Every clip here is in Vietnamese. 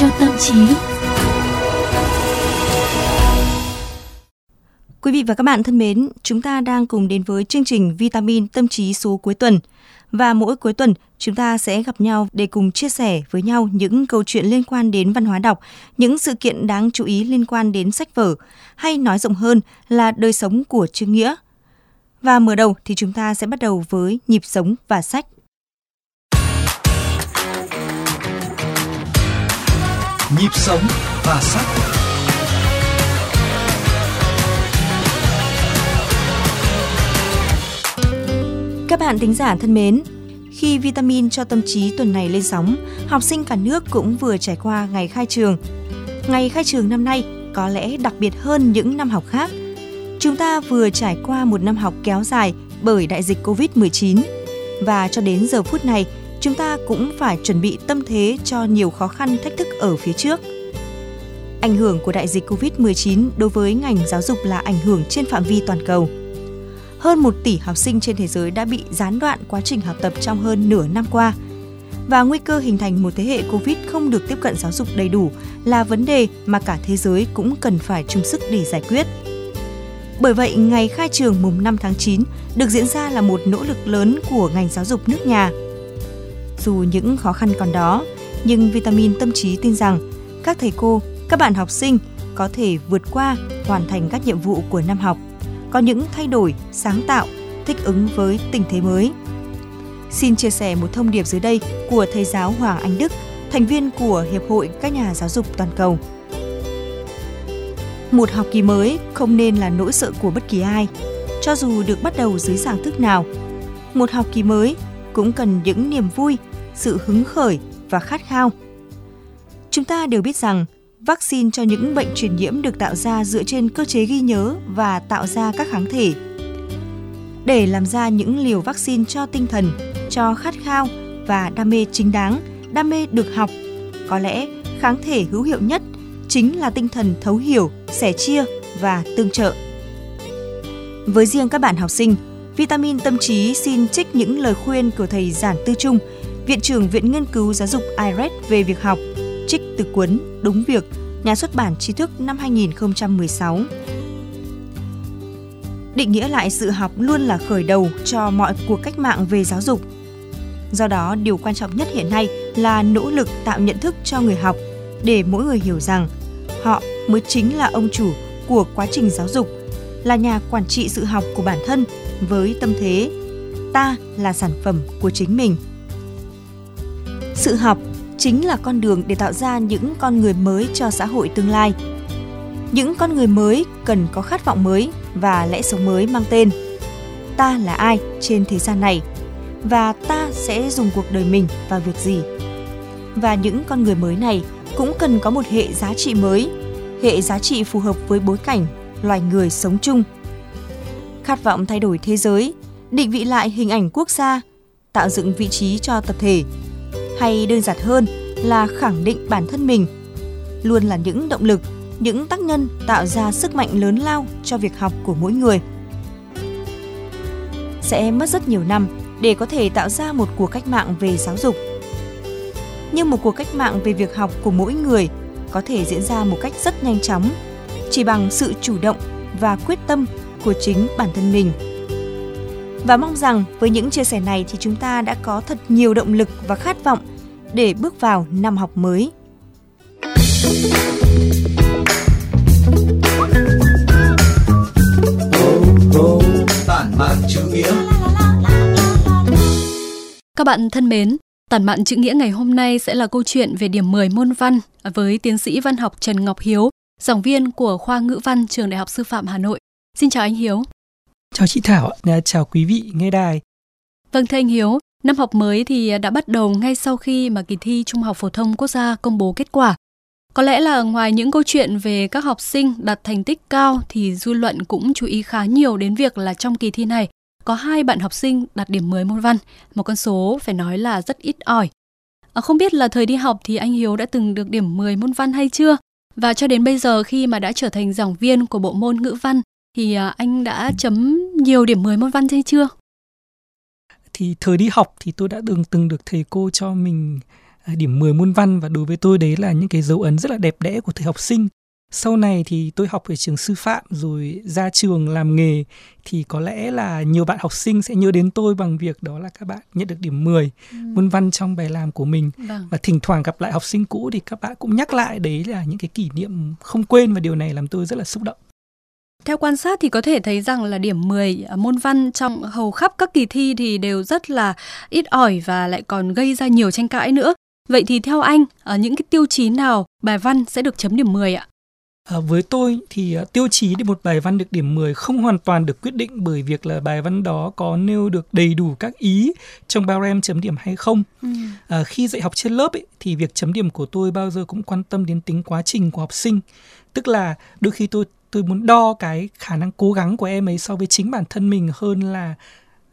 cho tâm trí. Quý vị và các bạn thân mến, chúng ta đang cùng đến với chương trình Vitamin Tâm trí số cuối tuần. Và mỗi cuối tuần, chúng ta sẽ gặp nhau để cùng chia sẻ với nhau những câu chuyện liên quan đến văn hóa đọc, những sự kiện đáng chú ý liên quan đến sách vở, hay nói rộng hơn là đời sống của Trương Nghĩa. Và mở đầu thì chúng ta sẽ bắt đầu với nhịp sống và sách. Nhịp sống và sắc. Các bạn thính giả thân mến, khi vitamin cho tâm trí tuần này lên sóng, học sinh cả nước cũng vừa trải qua ngày khai trường. Ngày khai trường năm nay có lẽ đặc biệt hơn những năm học khác. Chúng ta vừa trải qua một năm học kéo dài bởi đại dịch Covid-19 và cho đến giờ phút này, chúng ta cũng phải chuẩn bị tâm thế cho nhiều khó khăn thách thức ở phía trước. Ảnh hưởng của đại dịch Covid-19 đối với ngành giáo dục là ảnh hưởng trên phạm vi toàn cầu – hơn 1 tỷ học sinh trên thế giới đã bị gián đoạn quá trình học tập trong hơn nửa năm qua. Và nguy cơ hình thành một thế hệ Covid không được tiếp cận giáo dục đầy đủ là vấn đề mà cả thế giới cũng cần phải chung sức để giải quyết. Bởi vậy, ngày khai trường mùng 5 tháng 9 được diễn ra là một nỗ lực lớn của ngành giáo dục nước nhà. Dù những khó khăn còn đó, nhưng Vitamin Tâm trí tin rằng các thầy cô, các bạn học sinh có thể vượt qua, hoàn thành các nhiệm vụ của năm học – có những thay đổi, sáng tạo, thích ứng với tình thế mới. Xin chia sẻ một thông điệp dưới đây của thầy giáo Hoàng Anh Đức, thành viên của Hiệp hội các nhà giáo dục toàn cầu. Một học kỳ mới không nên là nỗi sợ của bất kỳ ai, cho dù được bắt đầu dưới dạng thức nào. Một học kỳ mới cũng cần những niềm vui, sự hứng khởi và khát khao. Chúng ta đều biết rằng vaccine cho những bệnh truyền nhiễm được tạo ra dựa trên cơ chế ghi nhớ và tạo ra các kháng thể. Để làm ra những liều vaccine cho tinh thần, cho khát khao và đam mê chính đáng, đam mê được học, có lẽ kháng thể hữu hiệu nhất chính là tinh thần thấu hiểu, sẻ chia và tương trợ. Với riêng các bạn học sinh, Vitamin Tâm trí xin trích những lời khuyên của thầy Giản Tư Trung, Viện trưởng Viện Nghiên cứu Giáo dục IRED về việc học – trích từ cuốn Đúng Việc, nhà xuất bản tri thức năm 2016. Định nghĩa lại sự học luôn là khởi đầu cho mọi cuộc cách mạng về giáo dục. Do đó, điều quan trọng nhất hiện nay là nỗ lực tạo nhận thức cho người học để mỗi người hiểu rằng họ mới chính là ông chủ của quá trình giáo dục, là nhà quản trị sự học của bản thân với tâm thế ta là sản phẩm của chính mình. Sự học chính là con đường để tạo ra những con người mới cho xã hội tương lai. Những con người mới cần có khát vọng mới và lẽ sống mới mang tên Ta là ai trên thế gian này và ta sẽ dùng cuộc đời mình vào việc gì. Và những con người mới này cũng cần có một hệ giá trị mới, hệ giá trị phù hợp với bối cảnh loài người sống chung. Khát vọng thay đổi thế giới, định vị lại hình ảnh quốc gia, tạo dựng vị trí cho tập thể hay đơn giản hơn là khẳng định bản thân mình. Luôn là những động lực, những tác nhân tạo ra sức mạnh lớn lao cho việc học của mỗi người. Sẽ mất rất nhiều năm để có thể tạo ra một cuộc cách mạng về giáo dục. Nhưng một cuộc cách mạng về việc học của mỗi người có thể diễn ra một cách rất nhanh chóng, chỉ bằng sự chủ động và quyết tâm của chính bản thân mình. Và mong rằng với những chia sẻ này thì chúng ta đã có thật nhiều động lực và khát vọng để bước vào năm học mới. Tản mạn chữ nghĩa Các bạn thân mến, Tản mạn chữ nghĩa ngày hôm nay sẽ là câu chuyện về điểm 10 môn văn với tiến sĩ văn học Trần Ngọc Hiếu, giảng viên của khoa ngữ văn trường Đại học Sư phạm Hà Nội. Xin chào anh Hiếu. Chào chị Thảo, chào quý vị nghe đài. Vâng thưa anh Hiếu, Năm học mới thì đã bắt đầu ngay sau khi mà kỳ thi Trung học phổ thông quốc gia công bố kết quả. Có lẽ là ngoài những câu chuyện về các học sinh đạt thành tích cao thì dư luận cũng chú ý khá nhiều đến việc là trong kỳ thi này có hai bạn học sinh đạt điểm 10 môn văn, một con số phải nói là rất ít ỏi. À, không biết là thời đi học thì anh Hiếu đã từng được điểm 10 môn văn hay chưa? Và cho đến bây giờ khi mà đã trở thành giảng viên của bộ môn ngữ văn thì à, anh đã chấm nhiều điểm 10 môn văn hay chưa? Thì thời đi học thì tôi đã từng từng được thầy cô cho mình à, điểm 10 môn văn và đối với tôi đấy là những cái dấu ấn rất là đẹp đẽ của thời học sinh sau này thì tôi học ở trường sư phạm rồi ra trường làm nghề thì có lẽ là nhiều bạn học sinh sẽ nhớ đến tôi bằng việc đó là các bạn nhận được điểm 10 ừ. môn văn trong bài làm của mình vâng. và thỉnh thoảng gặp lại học sinh cũ thì các bạn cũng nhắc lại đấy là những cái kỷ niệm không quên và điều này làm tôi rất là xúc động. Theo quan sát thì có thể thấy rằng là điểm 10 môn văn trong hầu khắp các kỳ thi thì đều rất là ít ỏi và lại còn gây ra nhiều tranh cãi nữa. Vậy thì theo anh, ở những cái tiêu chí nào bài văn sẽ được chấm điểm 10 ạ? À, với tôi thì uh, tiêu chí để một bài văn được điểm 10 không hoàn toàn được quyết định bởi việc là bài văn đó có nêu được đầy đủ các ý trong bao rem chấm điểm hay không. Ừ. À, khi dạy học trên lớp ấy, thì việc chấm điểm của tôi bao giờ cũng quan tâm đến tính quá trình của học sinh. Tức là đôi khi tôi tôi muốn đo cái khả năng cố gắng của em ấy so với chính bản thân mình hơn là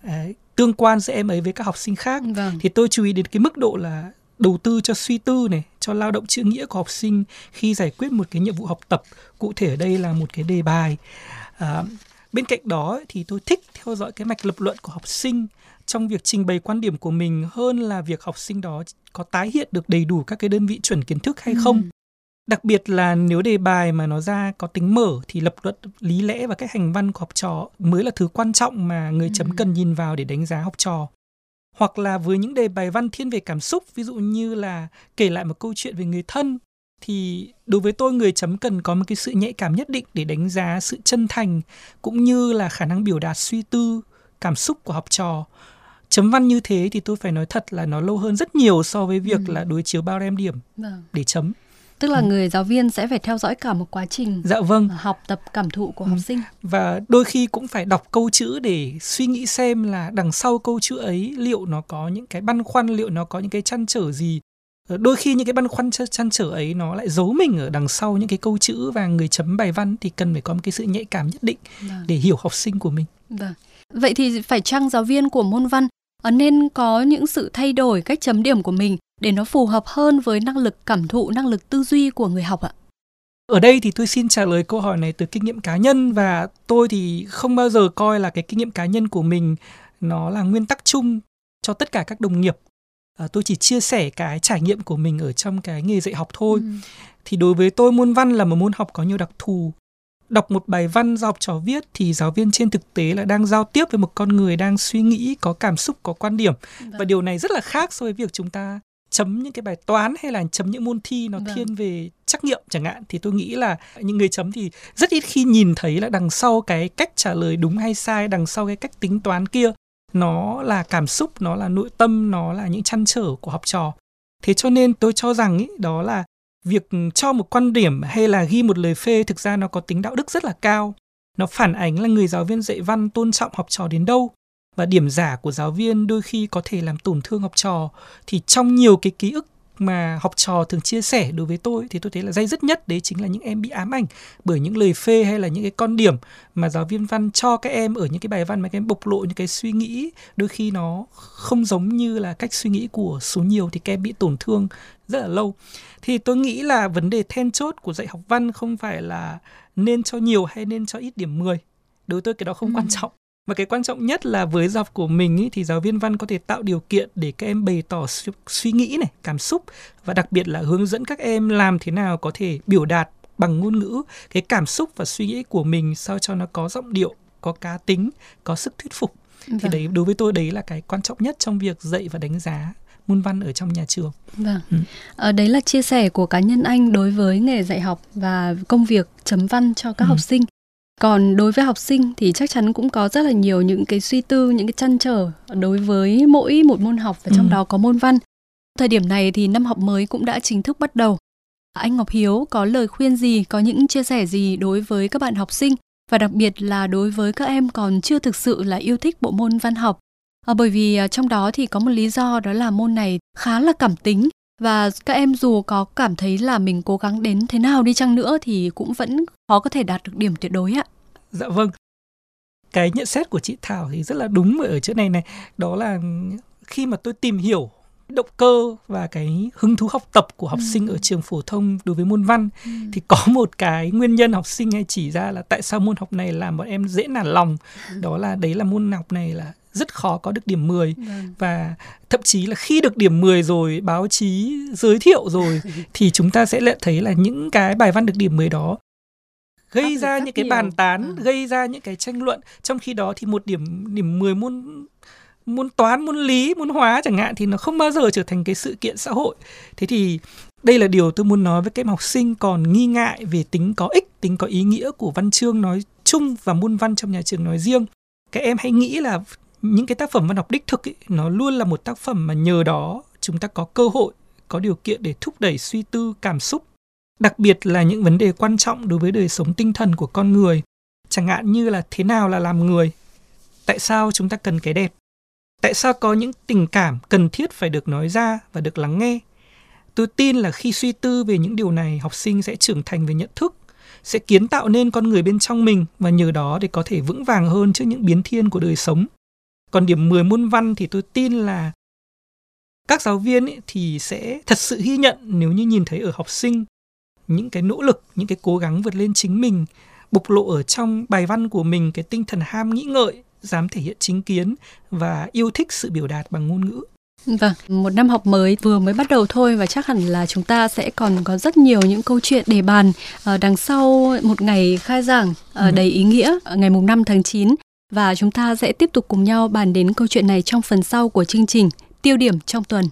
à, tương quan giữa em ấy với các học sinh khác. Vâng. Thì tôi chú ý đến cái mức độ là đầu tư cho suy tư này cho lao động chữ nghĩa của học sinh khi giải quyết một cái nhiệm vụ học tập cụ thể ở đây là một cái đề bài à, bên cạnh đó thì tôi thích theo dõi cái mạch lập luận của học sinh trong việc trình bày quan điểm của mình hơn là việc học sinh đó có tái hiện được đầy đủ các cái đơn vị chuẩn kiến thức hay ừ. Đặc biệt là nếu đề bài mà nó ra có tính mở thì lập luận lý lẽ và cách hành văn của học trò mới là thứ quan trọng mà người chấm ừ. cần nhìn vào để đánh giá học trò hoặc là với những đề bài văn thiên về cảm xúc ví dụ như là kể lại một câu chuyện về người thân thì đối với tôi người chấm cần có một cái sự nhạy cảm nhất định để đánh giá sự chân thành cũng như là khả năng biểu đạt suy tư cảm xúc của học trò chấm văn như thế thì tôi phải nói thật là nó lâu hơn rất nhiều so với việc ừ. là đối chiếu bao rem điểm vâng. để chấm tức là ừ. người giáo viên sẽ phải theo dõi cả một quá trình dạ vâng học tập cảm thụ của ừ. học sinh và đôi khi cũng phải đọc câu chữ để suy nghĩ xem là đằng sau câu chữ ấy liệu nó có những cái băn khoăn liệu nó có những cái chăn trở gì ờ, đôi khi những cái băn khoăn chăn trở ấy nó lại giấu mình ở đằng sau những cái câu chữ và người chấm bài văn thì cần phải có một cái sự nhạy cảm nhất định vâng. để hiểu học sinh của mình vâng vậy thì phải chăng giáo viên của môn văn nên có những sự thay đổi cách chấm điểm của mình để nó phù hợp hơn với năng lực cảm thụ, năng lực tư duy của người học ạ? Ở đây thì tôi xin trả lời câu hỏi này từ kinh nghiệm cá nhân và tôi thì không bao giờ coi là cái kinh nghiệm cá nhân của mình nó là nguyên tắc chung cho tất cả các đồng nghiệp. À, tôi chỉ chia sẻ cái trải nghiệm của mình ở trong cái nghề dạy học thôi. Ừ. Thì đối với tôi môn văn là một môn học có nhiều đặc thù. Đọc một bài văn do học trò viết thì giáo viên trên thực tế là đang giao tiếp với một con người đang suy nghĩ, có cảm xúc, có quan điểm. Vâng. Và điều này rất là khác so với việc chúng ta chấm những cái bài toán hay là chấm những môn thi nó vâng. thiên về trắc nghiệm chẳng hạn thì tôi nghĩ là những người chấm thì rất ít khi nhìn thấy là đằng sau cái cách trả lời đúng hay sai đằng sau cái cách tính toán kia nó là cảm xúc nó là nội tâm nó là những chăn trở của học trò thế cho nên tôi cho rằng ý, đó là việc cho một quan điểm hay là ghi một lời phê thực ra nó có tính đạo đức rất là cao. Nó phản ánh là người giáo viên dạy văn tôn trọng học trò đến đâu. Và điểm giả của giáo viên đôi khi có thể làm tổn thương học trò. Thì trong nhiều cái ký ức mà học trò thường chia sẻ đối với tôi thì tôi thấy là dây dứt nhất đấy chính là những em bị ám ảnh bởi những lời phê hay là những cái con điểm mà giáo viên văn cho các em ở những cái bài văn mà các em bộc lộ những cái suy nghĩ. Đôi khi nó không giống như là cách suy nghĩ của số nhiều thì các em bị tổn thương rất là lâu. Thì tôi nghĩ là vấn đề then chốt của dạy học văn không phải là nên cho nhiều hay nên cho ít điểm 10 đối với tôi cái đó không ừ. quan trọng và cái quan trọng nhất là với giáo của mình ý, thì giáo viên văn có thể tạo điều kiện để các em bày tỏ suy nghĩ này cảm xúc và đặc biệt là hướng dẫn các em làm thế nào có thể biểu đạt bằng ngôn ngữ cái cảm xúc và suy nghĩ của mình sao cho nó có giọng điệu có cá tính có sức thuyết phục vâng. thì đấy đối với tôi đấy là cái quan trọng nhất trong việc dạy và đánh giá môn văn ở trong nhà trường. Vâng. Ừ. À, đấy là chia sẻ của cá nhân anh đối với nghề dạy học và công việc chấm văn cho các ừ. học sinh. Còn đối với học sinh thì chắc chắn cũng có rất là nhiều những cái suy tư, những cái chăn trở đối với mỗi một môn học và trong ừ. đó có môn văn. Thời điểm này thì năm học mới cũng đã chính thức bắt đầu. Anh Ngọc Hiếu có lời khuyên gì, có những chia sẻ gì đối với các bạn học sinh và đặc biệt là đối với các em còn chưa thực sự là yêu thích bộ môn văn học. À, bởi vì à, trong đó thì có một lý do đó là môn này khá là cảm tính và các em dù có cảm thấy là mình cố gắng đến thế nào đi chăng nữa thì cũng vẫn khó có thể đạt được điểm tuyệt đối ạ. Dạ vâng. Cái nhận xét của chị Thảo thì rất là đúng ở chỗ này này, đó là khi mà tôi tìm hiểu động cơ và cái hứng thú học tập của học ừ. sinh ở trường phổ thông đối với môn văn ừ. thì có một cái nguyên nhân học sinh hay chỉ ra là tại sao môn học này làm bọn em dễ nản lòng ừ. đó là đấy là môn học này là rất khó có được điểm 10 Vâng. và thậm chí là khi được điểm 10 rồi báo chí giới thiệu rồi thì chúng ta sẽ lại thấy là những cái bài văn được điểm 10 đó gây ra những cái nhiều. bàn tán, Ừ. gây ra những cái tranh luận trong khi đó thì một điểm điểm 10 môn môn toán, môn lý, môn hóa chẳng hạn thì nó không bao giờ trở thành cái sự kiện xã hội. Thế thì đây là điều tôi muốn nói với các em học sinh còn nghi ngại về tính có ích, tính có ý nghĩa của văn chương nói chung và môn văn trong nhà trường nói riêng. Các em hãy nghĩ là những cái tác phẩm văn học đích thực ấy, nó luôn là một tác phẩm mà nhờ đó chúng ta có cơ hội, có điều kiện để thúc đẩy suy tư cảm xúc, đặc biệt là những vấn đề quan trọng đối với đời sống tinh thần của con người, chẳng hạn như là thế nào là làm người, tại sao chúng ta cần cái đẹp, tại sao có những tình cảm cần thiết phải được nói ra và được lắng nghe. Tôi tin là khi suy tư về những điều này, học sinh sẽ trưởng thành về nhận thức, sẽ kiến tạo nên con người bên trong mình và nhờ đó để có thể vững vàng hơn trước những biến thiên của đời sống. Còn điểm 10 môn văn thì tôi tin là các giáo viên ấy thì sẽ thật sự ghi nhận nếu như nhìn thấy ở học sinh những cái nỗ lực, những cái cố gắng vượt lên chính mình, bộc lộ ở trong bài văn của mình cái tinh thần ham nghĩ ngợi, dám thể hiện chính kiến và yêu thích sự biểu đạt bằng ngôn ngữ. Vâng, một năm học mới vừa mới bắt đầu thôi và chắc hẳn là chúng ta sẽ còn có rất nhiều những câu chuyện để bàn ờ, đằng sau một ngày khai giảng ờ, Ừ. đầy ý nghĩa ờ, ngày mùng 5 tháng 9 và chúng ta sẽ tiếp tục cùng nhau bàn đến câu chuyện này trong phần sau của chương trình Tiêu điểm trong tuần.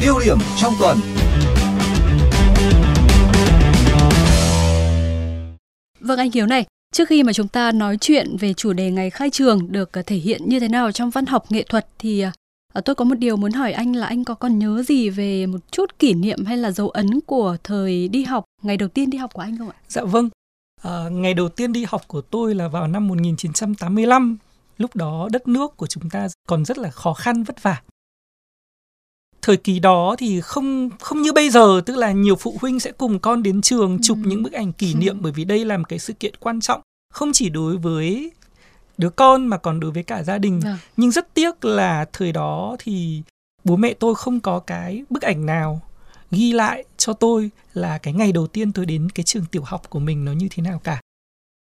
Tiêu điểm trong tuần. Vâng anh Hiếu này, trước khi mà chúng ta nói chuyện về chủ đề ngày khai trường được ờ, thể hiện như thế nào trong văn học nghệ thuật thì ờ, ờ, tôi có một điều muốn hỏi anh là anh có còn nhớ gì về một chút kỷ niệm hay là dấu ấn của thời đi học, ngày đầu tiên đi học của anh không ạ? Dạ vâng. À, ngày đầu tiên đi học của tôi là vào năm 1985. Lúc đó đất nước của chúng ta còn rất là khó khăn vất vả. Thời kỳ đó thì không không như bây giờ, tức là nhiều phụ huynh sẽ cùng con đến trường chụp Ừ. những bức ảnh kỷ niệm bởi vì đây là một cái sự kiện quan trọng không chỉ đối với đứa con mà còn đối với cả gia đình. Vâng. Nhưng rất tiếc là thời đó thì bố mẹ tôi không có cái bức ảnh nào ghi lại cho tôi là cái ngày đầu tiên tôi đến cái trường tiểu học của mình nó như thế nào cả.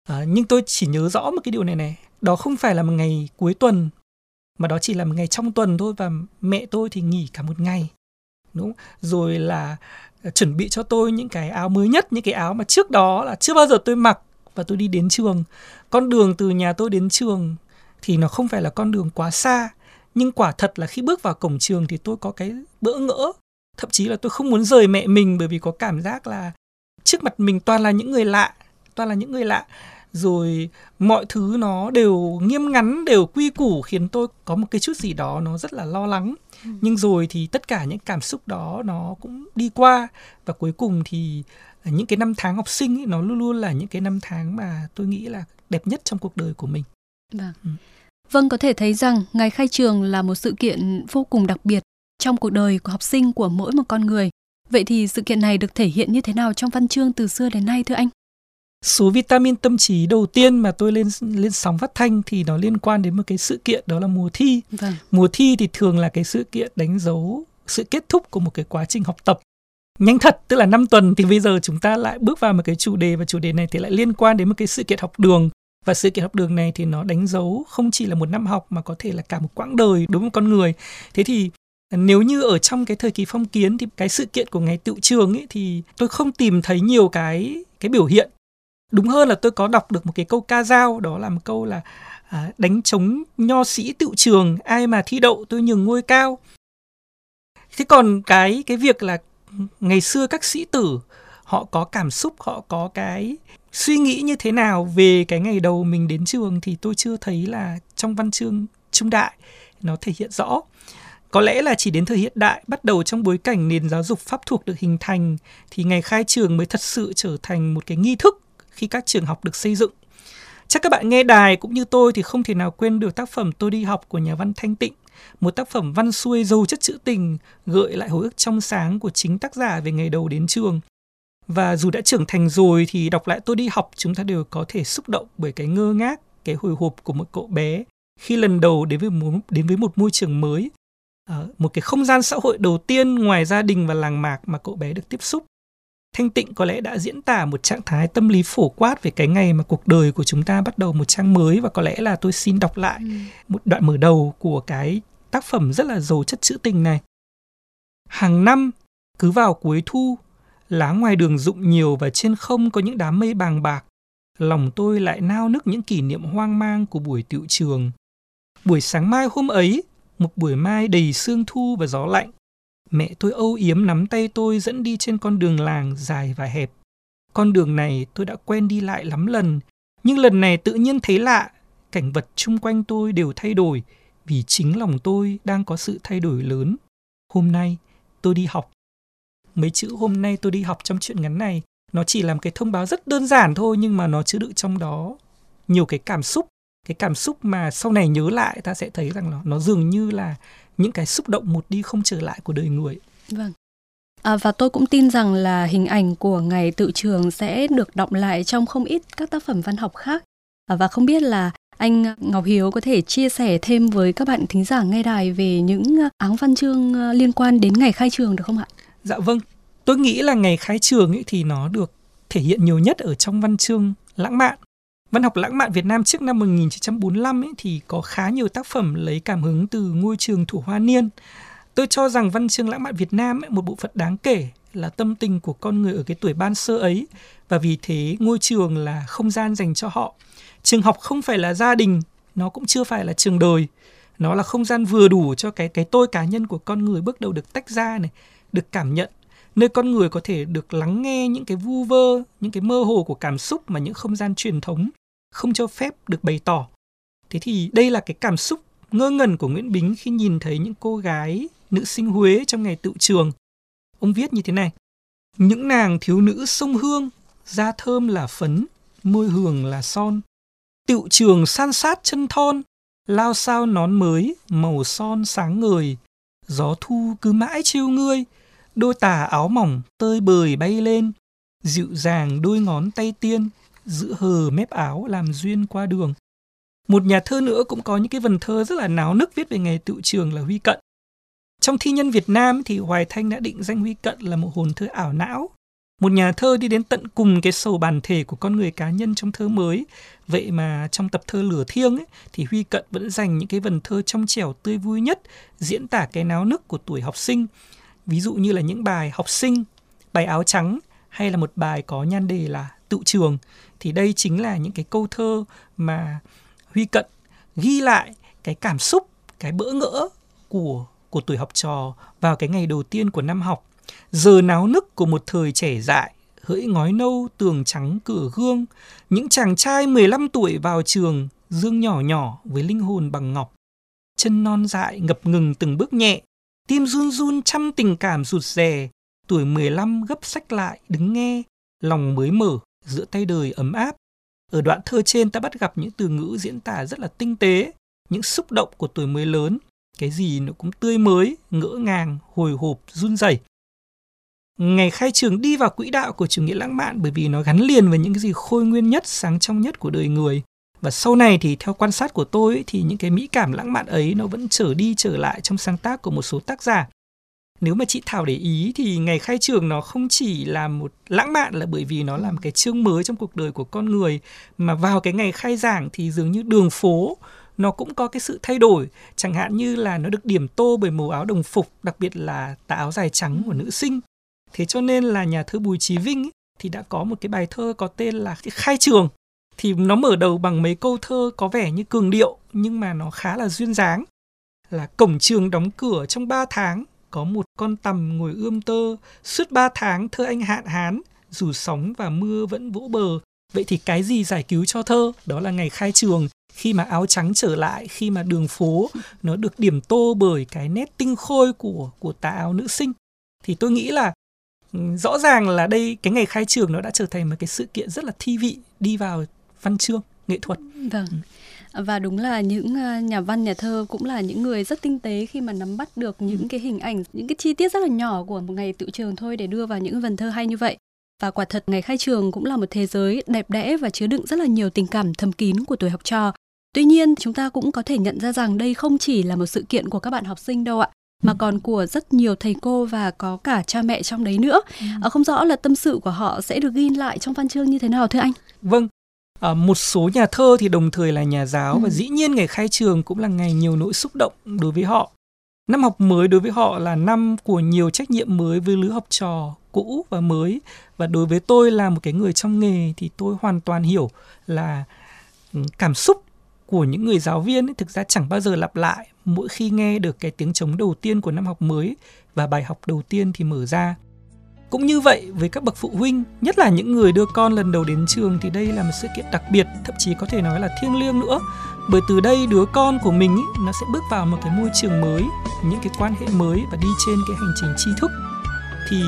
À, nhưng tôi chỉ nhớ rõ một cái điều này này, đó không phải là một ngày cuối tuần mà đó chỉ là một ngày trong tuần thôi và mẹ tôi thì nghỉ cả một ngày. Đúng? Rồi là ờ, chuẩn bị cho tôi những cái áo mới nhất, những cái áo mà trước đó là chưa bao giờ tôi mặc và tôi đi đến trường. Con đường từ nhà tôi đến trường thì nó không phải là con đường quá xa, nhưng quả thật là khi bước vào cổng trường thì tôi có cái bỡ ngỡ thậm chí là tôi không muốn rời mẹ mình bởi vì có cảm giác là trước mặt mình toàn là những người lạ toàn là những người lạ rồi mọi thứ nó đều nghiêm ngắn đều quy củ khiến tôi có một cái chút gì đó nó rất là lo lắng nhưng rồi thì tất cả những cảm xúc đó nó cũng đi qua và cuối cùng thì những cái năm tháng học sinh ấy, nó luôn luôn là những cái năm tháng mà tôi nghĩ là đẹp nhất trong cuộc đời của mình Vâng. Ừ. Vâng, có thể thấy rằng ngày khai trường là một sự kiện vô cùng đặc biệt trong cuộc đời của học sinh của mỗi một con người. Vậy thì sự kiện này được thể hiện như thế nào trong văn chương từ xưa đến nay thưa anh? Số vitamin tâm trí đầu tiên mà tôi lên lên sóng phát thanh thì nó liên quan đến một cái sự kiện đó là mùa thi. Vâng. mùa thi thì thường là cái sự kiện đánh dấu sự kết thúc của một cái quá trình học tập nhanh thật tức là 5 tuần. Thì bây giờ chúng ta lại bước vào một cái chủ đề và chủ đề này thì lại liên quan đến một cái sự kiện học đường. Và sự kiện học đường này thì nó đánh dấu không chỉ là một năm học mà có thể là cả một quãng đời đối với một con người. Thế thì nếu như ở trong cái thời kỳ phong kiến thì cái sự kiện của ngày tự trường ấy thì tôi không tìm thấy nhiều cái cái biểu hiện đúng hơn là tôi có đọc được một cái câu ca dao đó là một câu là à, đánh chống nho sĩ tự trường ai mà thi đậu tôi nhường ngôi cao. Thế còn cái cái việc là ngày xưa các sĩ tử họ có cảm xúc họ có cái suy nghĩ như thế nào về cái ngày đầu mình đến trường thì tôi chưa thấy là trong văn chương trung đại nó thể hiện rõ. Có lẽ là chỉ đến thời hiện đại bắt đầu trong bối cảnh nền giáo dục pháp thuộc được hình thành thì ngày khai trường mới thật sự trở thành một cái nghi thức khi các trường học được xây dựng. Chắc các bạn nghe đài cũng như tôi thì không thể nào quên được tác phẩm tôi đi học của nhà văn thanh tịnh một tác phẩm văn xuôi giàu chất trữ tình gợi lại hồi ức trong sáng của chính tác giả về ngày đầu đến trường. Và dù đã trưởng thành rồi thì đọc lại tôi đi học chúng ta đều có thể xúc động bởi cái ngơ ngác cái hồi hộp của một cậu bé khi lần đầu đến với một, đến với một môi trường mới. Ờ, một cái không gian xã hội đầu tiên ngoài gia đình và làng mạc mà cậu bé được tiếp xúc. Thanh tịnh có lẽ đã diễn tả một trạng thái tâm lý phổ quát về cái ngày mà cuộc đời của chúng ta bắt đầu một trang mới và có lẽ là tôi xin đọc lại ừ. một đoạn mở đầu của cái tác phẩm rất là giàu chất trữ tình này. Hàng năm, cứ vào cuối thu, lá ngoài đường rụng nhiều và trên không có những đám mây bàng bạc. Lòng tôi lại nao nức những kỷ niệm hoang mang của buổi tiệu trường. Buổi sáng mai hôm ấy, một buổi mai đầy sương thu và gió lạnh, mẹ tôi âu yếm nắm tay tôi dẫn đi trên con đường làng dài và hẹp. Con đường này tôi đã quen đi lại lắm lần, nhưng lần này tự nhiên thấy lạ, cảnh vật chung quanh tôi đều thay đổi vì chính lòng tôi đang có sự thay đổi lớn. Hôm nay tôi đi học. Mấy chữ hôm nay tôi đi học trong chuyện ngắn này nó chỉ làm cái thông báo rất đơn giản thôi nhưng mà nó chứa đựng trong đó nhiều cái cảm xúc cái cảm xúc mà sau này nhớ lại ta sẽ thấy rằng nó nó dường như là những cái xúc động một đi không trở lại của đời người. Vâng. À, và tôi cũng tin rằng là hình ảnh của ngày tự trường sẽ được động lại trong không ít các tác phẩm văn học khác. À, và không biết là anh Ngọc Hiếu có thể chia sẻ thêm với các bạn thính giả nghe đài về những áng văn chương liên quan đến ngày khai trường được không ạ? Dạ vâng. Tôi nghĩ là ngày khai trường ấy thì nó được thể hiện nhiều nhất ở trong văn chương lãng mạn. Văn học lãng mạn Việt Nam trước năm 1945 ấy thì có khá nhiều tác phẩm lấy cảm hứng từ ngôi trường Thủ Hoa Niên. Tôi cho rằng văn chương lãng mạn Việt Nam ấy, một bộ phận đáng kể là tâm tình của con người ở cái tuổi ban sơ ấy và vì thế ngôi trường là không gian dành cho họ. Trường học không phải là gia đình, nó cũng chưa phải là trường đời. Nó là không gian vừa đủ cho cái cái tôi cá nhân của con người bước đầu được tách ra này, được cảm nhận nơi con người có thể được lắng nghe những cái vu vơ, những cái mơ hồ của cảm xúc mà những không gian truyền thống không cho phép được bày tỏ. Thế thì đây là cái cảm xúc ngơ ngẩn của Nguyễn Bính khi nhìn thấy những cô gái nữ sinh Huế trong ngày tự trường. Ông viết như thế này: Những nàng thiếu nữ sông hương, da thơm là phấn, môi hường là son. Tự trường san sát chân thon, lao sao nón mới, màu son sáng ngời. Gió thu cứ mãi chiêu ngươi, đôi tà áo mỏng tơi bời bay lên, dịu dàng đôi ngón tay tiên, giữ hờ mép áo làm duyên qua đường. Một nhà thơ nữa cũng có những cái vần thơ rất là náo nức viết về nghề tự trường là Huy Cận. Trong thi nhân Việt Nam thì Hoài Thanh đã định danh Huy Cận là một hồn thơ ảo não. Một nhà thơ đi đến tận cùng cái sầu bản thể của con người cá nhân trong thơ mới. Vậy mà trong tập thơ Lửa Thiêng ấy, thì Huy Cận vẫn dành những cái vần thơ trong trẻo tươi vui nhất, diễn tả cái náo nức của tuổi học sinh. Ví dụ như là những bài học sinh, bài áo trắng hay là một bài có nhan đề là tự trường thì đây chính là những cái câu thơ mà Huy Cận ghi lại cái cảm xúc, cái bỡ ngỡ của của tuổi học trò vào cái ngày đầu tiên của năm học. Giờ náo nức của một thời trẻ dại, hỡi ngói nâu tường trắng cửa gương, những chàng trai 15 tuổi vào trường, dương nhỏ nhỏ với linh hồn bằng ngọc. Chân non dại ngập ngừng từng bước nhẹ, tim run run trăm tình cảm rụt rè, tuổi 15 gấp sách lại đứng nghe, lòng mới mở giữa tay đời ấm áp. Ở đoạn thơ trên ta bắt gặp những từ ngữ diễn tả rất là tinh tế, những xúc động của tuổi mới lớn, cái gì nó cũng tươi mới, ngỡ ngàng, hồi hộp, run rẩy. Ngày khai trường đi vào quỹ đạo của chủ nghĩa lãng mạn bởi vì nó gắn liền với những cái gì khôi nguyên nhất, sáng trong nhất của đời người. Và sau này thì theo quan sát của tôi thì những cái mỹ cảm lãng mạn ấy nó vẫn trở đi trở lại trong sáng tác của một số tác giả nếu mà chị Thảo để ý thì ngày khai trường nó không chỉ là một lãng mạn là bởi vì nó là một cái chương mới trong cuộc đời của con người mà vào cái ngày khai giảng thì dường như đường phố nó cũng có cái sự thay đổi. Chẳng hạn như là nó được điểm tô bởi màu áo đồng phục đặc biệt là tà áo dài trắng của nữ sinh. Thế cho nên là nhà thơ Bùi Chí Vinh ấy, thì đã có một cái bài thơ có tên là cái khai trường. Thì nó mở đầu bằng mấy câu thơ có vẻ như cường điệu nhưng mà nó khá là duyên dáng. Là cổng trường đóng cửa trong 3 tháng có một con tầm ngồi ươm tơ, suốt ba tháng thơ anh hạn hán, dù sóng và mưa vẫn vỗ bờ. Vậy thì cái gì giải cứu cho thơ? Đó là ngày khai trường, khi mà áo trắng trở lại, khi mà đường phố nó được điểm tô bởi cái nét tinh khôi của của tà áo nữ sinh. Thì tôi nghĩ là ừ, rõ ràng là đây cái ngày khai trường nó đã trở thành một cái sự kiện rất là thi vị đi vào văn chương nghệ thuật. Vâng. Và đúng là những ờ, nhà văn nhà thơ cũng là những người rất tinh tế khi mà nắm bắt được những cái hình ảnh những cái chi tiết rất là nhỏ của một ngày tự trường thôi để đưa vào những vần thơ hay như vậy và quả thật ngày khai trường cũng là một thế giới đẹp đẽ và chứa đựng rất là nhiều tình cảm thầm kín của tuổi học trò tuy nhiên chúng ta cũng có thể nhận ra rằng đây không chỉ là một sự kiện của các bạn học sinh đâu ạ mà còn của rất nhiều thầy cô và có cả cha mẹ trong đấy nữa. Ừ. À, không rõ là tâm sự của họ sẽ được ghi lại trong văn chương như thế nào thưa anh? Vâng, à, một số nhà thơ thì đồng thời là nhà giáo ừ. và dĩ nhiên ngày khai trường cũng là ngày nhiều nỗi xúc động đối với họ. Năm học mới đối với họ là năm của nhiều trách nhiệm mới với lứa học trò cũ và mới và đối với tôi là một cái người trong nghề thì tôi hoàn toàn hiểu là ừ, cảm xúc của những người giáo viên ấy, thực ra chẳng bao giờ lặp lại mỗi khi nghe được cái tiếng trống đầu tiên của năm học mới và bài học đầu tiên thì mở ra. Cũng như vậy với các bậc phụ huynh, nhất là những người đưa con lần đầu đến trường thì đây là một sự kiện đặc biệt, thậm chí có thể nói là thiêng liêng nữa. Bởi từ đây đứa con của mình ý, nó sẽ bước vào một cái môi trường mới, những cái quan hệ mới và đi trên cái hành trình tri thức. Thì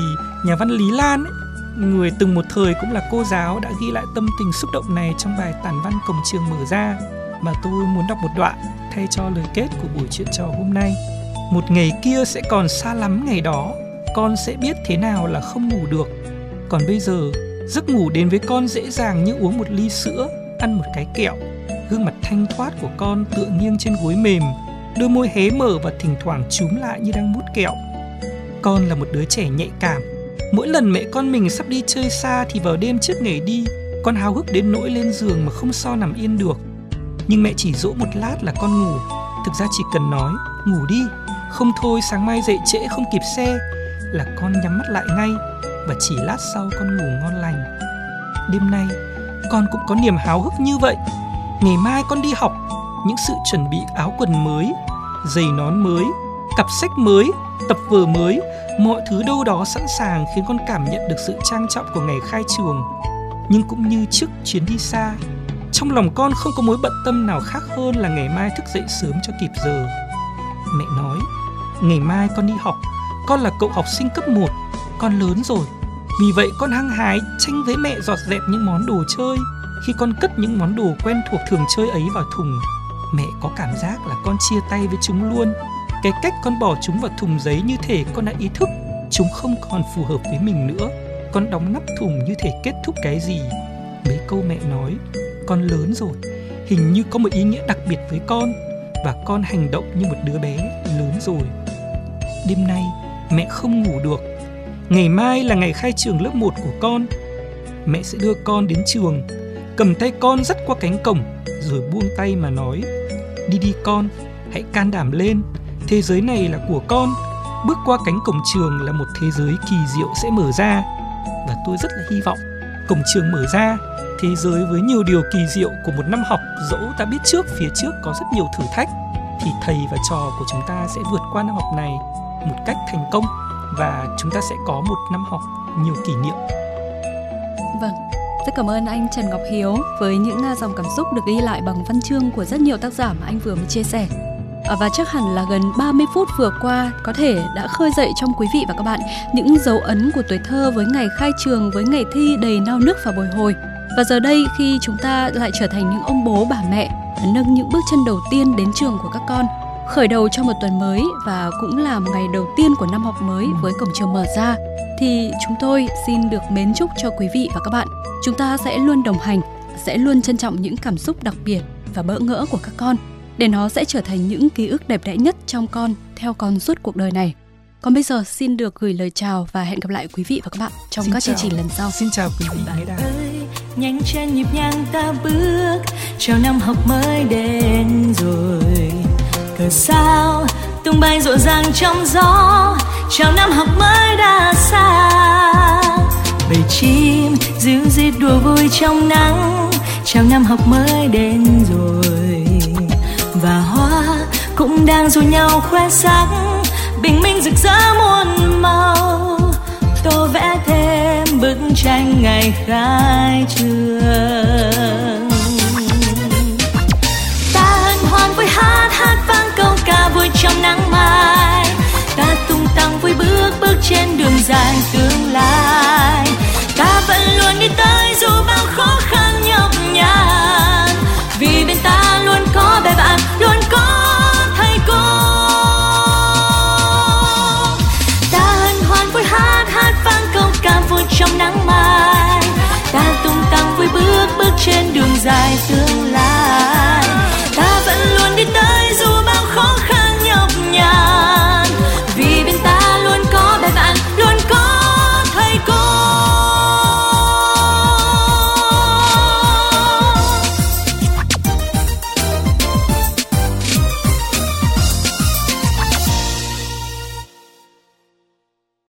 nhà văn Lý Lan ấy, người từng một thời cũng là cô giáo đã ghi lại tâm tình xúc động này trong bài tản văn cổng trường mở ra mà tôi muốn đọc một đoạn thay cho lời kết của buổi chuyện trò hôm nay. Một ngày kia sẽ còn xa lắm ngày đó, con sẽ biết thế nào là không ngủ được. Còn bây giờ, giấc ngủ đến với con dễ dàng như uống một ly sữa, ăn một cái kẹo. Gương mặt thanh thoát của con tựa nghiêng trên gối mềm, đôi môi hé mở và thỉnh thoảng chúm lại như đang mút kẹo. Con là một đứa trẻ nhạy cảm. Mỗi lần mẹ con mình sắp đi chơi xa thì vào đêm trước ngày đi, con háo hức đến nỗi lên giường mà không sao nằm yên được nhưng mẹ chỉ dỗ một lát là con ngủ thực ra chỉ cần nói ngủ đi không thôi sáng mai dậy trễ không kịp xe là con nhắm mắt lại ngay và chỉ lát sau con ngủ ngon lành. Đêm nay con cũng có niềm háo hức như vậy. Ngày mai con đi học những sự chuẩn bị áo quần mới giày nón mới cặp sách mới tập vở mới mọi thứ đâu đó sẵn sàng khiến con cảm nhận được sự trang trọng của ngày khai trường. Nhưng cũng như trước chuyến đi xa trong lòng con không có mối bận tâm nào khác hơn là ngày mai thức dậy sớm cho kịp giờ. Mẹ nói, ngày mai con đi học, con là cậu học sinh cấp 1, con lớn rồi. Vì vậy con hăng hái tranh với mẹ dọn dẹp những món đồ chơi. Khi con cất những món đồ quen thuộc thường chơi ấy vào thùng, mẹ có cảm giác là con chia tay với chúng luôn. Cái cách con bỏ chúng vào thùng giấy như thể con đã ý thức chúng không còn phù hợp với mình nữa. Con đóng nắp thùng như thể kết thúc cái gì. Mấy câu mẹ nói con lớn rồi hình như có một ý nghĩa đặc biệt với con và con hành động như một đứa bé lớn rồi đêm nay mẹ không ngủ được. Ngày mai là ngày khai trường lớp 1 của con. Mẹ sẽ đưa con đến trường, cầm tay con dắt qua cánh cổng, rồi buông tay mà nói, đi đi con, hãy can đảm lên, thế giới này là của con. Bước qua cánh cổng trường là một thế giới kỳ diệu sẽ mở ra. Và tôi rất là hy vọng cổng trường mở ra, thế giới với nhiều điều kỳ diệu của một năm học dẫu ta biết trước, phía trước có rất nhiều thử thách, thì thầy và trò của chúng ta sẽ vượt qua năm học này một cách thành công và chúng ta sẽ có một năm học nhiều kỷ niệm. Vâng, rất cảm ơn anh Trần Ngọc Hiếu với những à, dòng cảm xúc được ghi lại bằng văn chương của rất nhiều tác giả mà anh vừa mới chia sẻ. À, và chắc hẳn là gần 30 phút vừa qua có thể đã khơi dậy trong quý vị và các bạn những dấu ấn của tuổi thơ với ngày khai trường với ngày thi đầy nao nức và bồi hồi. Và giờ đây khi chúng ta lại trở thành những ông bố bà mẹ nâng những bước chân đầu tiên đến trường của các con khởi đầu cho một tuần mới và cũng là một ngày đầu tiên của năm học mới với cổng trường mở ra thì chúng tôi xin được mến chúc cho quý vị và các bạn chúng ta sẽ luôn đồng hành sẽ luôn trân trọng những cảm xúc đặc biệt và bỡ ngỡ của các con để nó sẽ trở thành những ký ức đẹp đẽ nhất trong con theo con suốt cuộc đời này còn bây giờ xin được gửi lời chào và hẹn gặp lại quý vị và các bạn trong xin các chào. chương trình lần sau. Xin chào quý vị bạn ơi, nhanh chân nhịp nhàng ta bước chào năm học mới đến rồi. Cờ sao? Tung bay rộn ràng trong gió. Chào năm học mới đã xa. Bầy chim dịu dít đùa vui trong nắng. Chào năm học mới đến rồi. Và hoa cũng đang rủ nhau khoe sắc. Bình minh rực rỡ muôn màu. Tô vẽ thêm bức tranh ngày khai trường. Ta hân hoan vui hát hát ca vui trong nắng mai. Ta tung tăng vui bước bước trên đường dài.